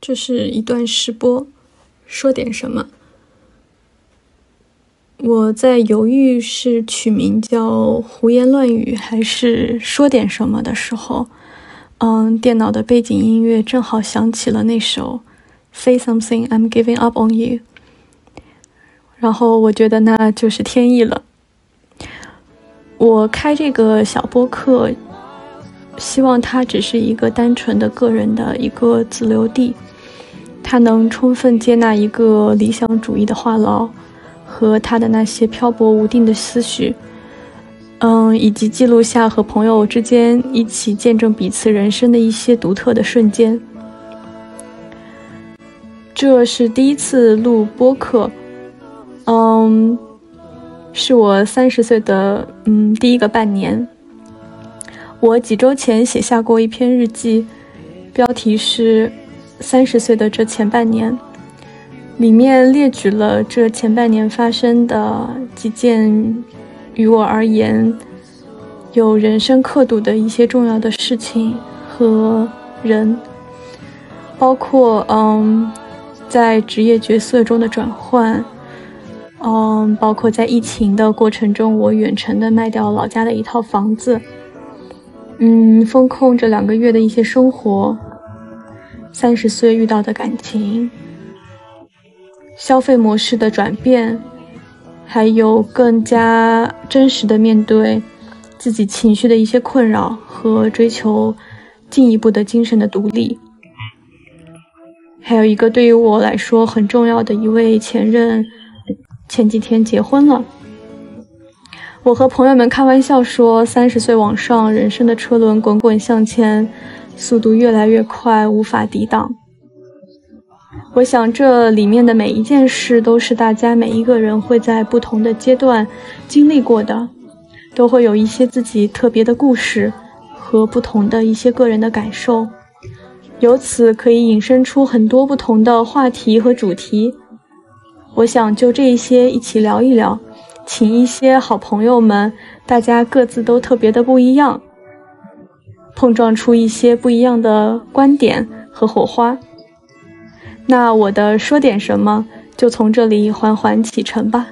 这是一段试播，说点什么。我在犹豫是取名叫“胡言乱语”还是说点什么的时候，嗯，电脑的背景音乐正好响起了那首《Say Something I'm Giving Up on You》，然后我觉得那就是天意了。我开这个小播客，希望它只是一个单纯的个人的一个自留地，它能充分接纳一个理想主义的话痨。和他的那些漂泊无定的思绪，嗯，以及记录下和朋友之间一起见证彼此人生的一些独特的瞬间。这是第一次录播客，嗯，是我三十岁的嗯第一个半年。我几周前写下过一篇日记，标题是《三十岁的这前半年》。里面列举了这前半年发生的几件，于我而言有人生刻度的一些重要的事情和人，包括嗯，在职业角色中的转换，嗯，包括在疫情的过程中我远程的卖掉老家的一套房子，嗯，风控这两个月的一些生活，三十岁遇到的感情。消费模式的转变，还有更加真实的面对自己情绪的一些困扰和追求进一步的精神的独立，还有一个对于我来说很重要的一位前任，前几天结婚了。我和朋友们开玩笑说，三十岁往上，人生的车轮滚滚向前，速度越来越快，无法抵挡。我想，这里面的每一件事都是大家每一个人会在不同的阶段经历过的，都会有一些自己特别的故事和不同的一些个人的感受，由此可以引申出很多不同的话题和主题。我想就这一些一起聊一聊，请一些好朋友们，大家各自都特别的不一样，碰撞出一些不一样的观点和火花。那我的说点什么，就从这里缓缓启程吧。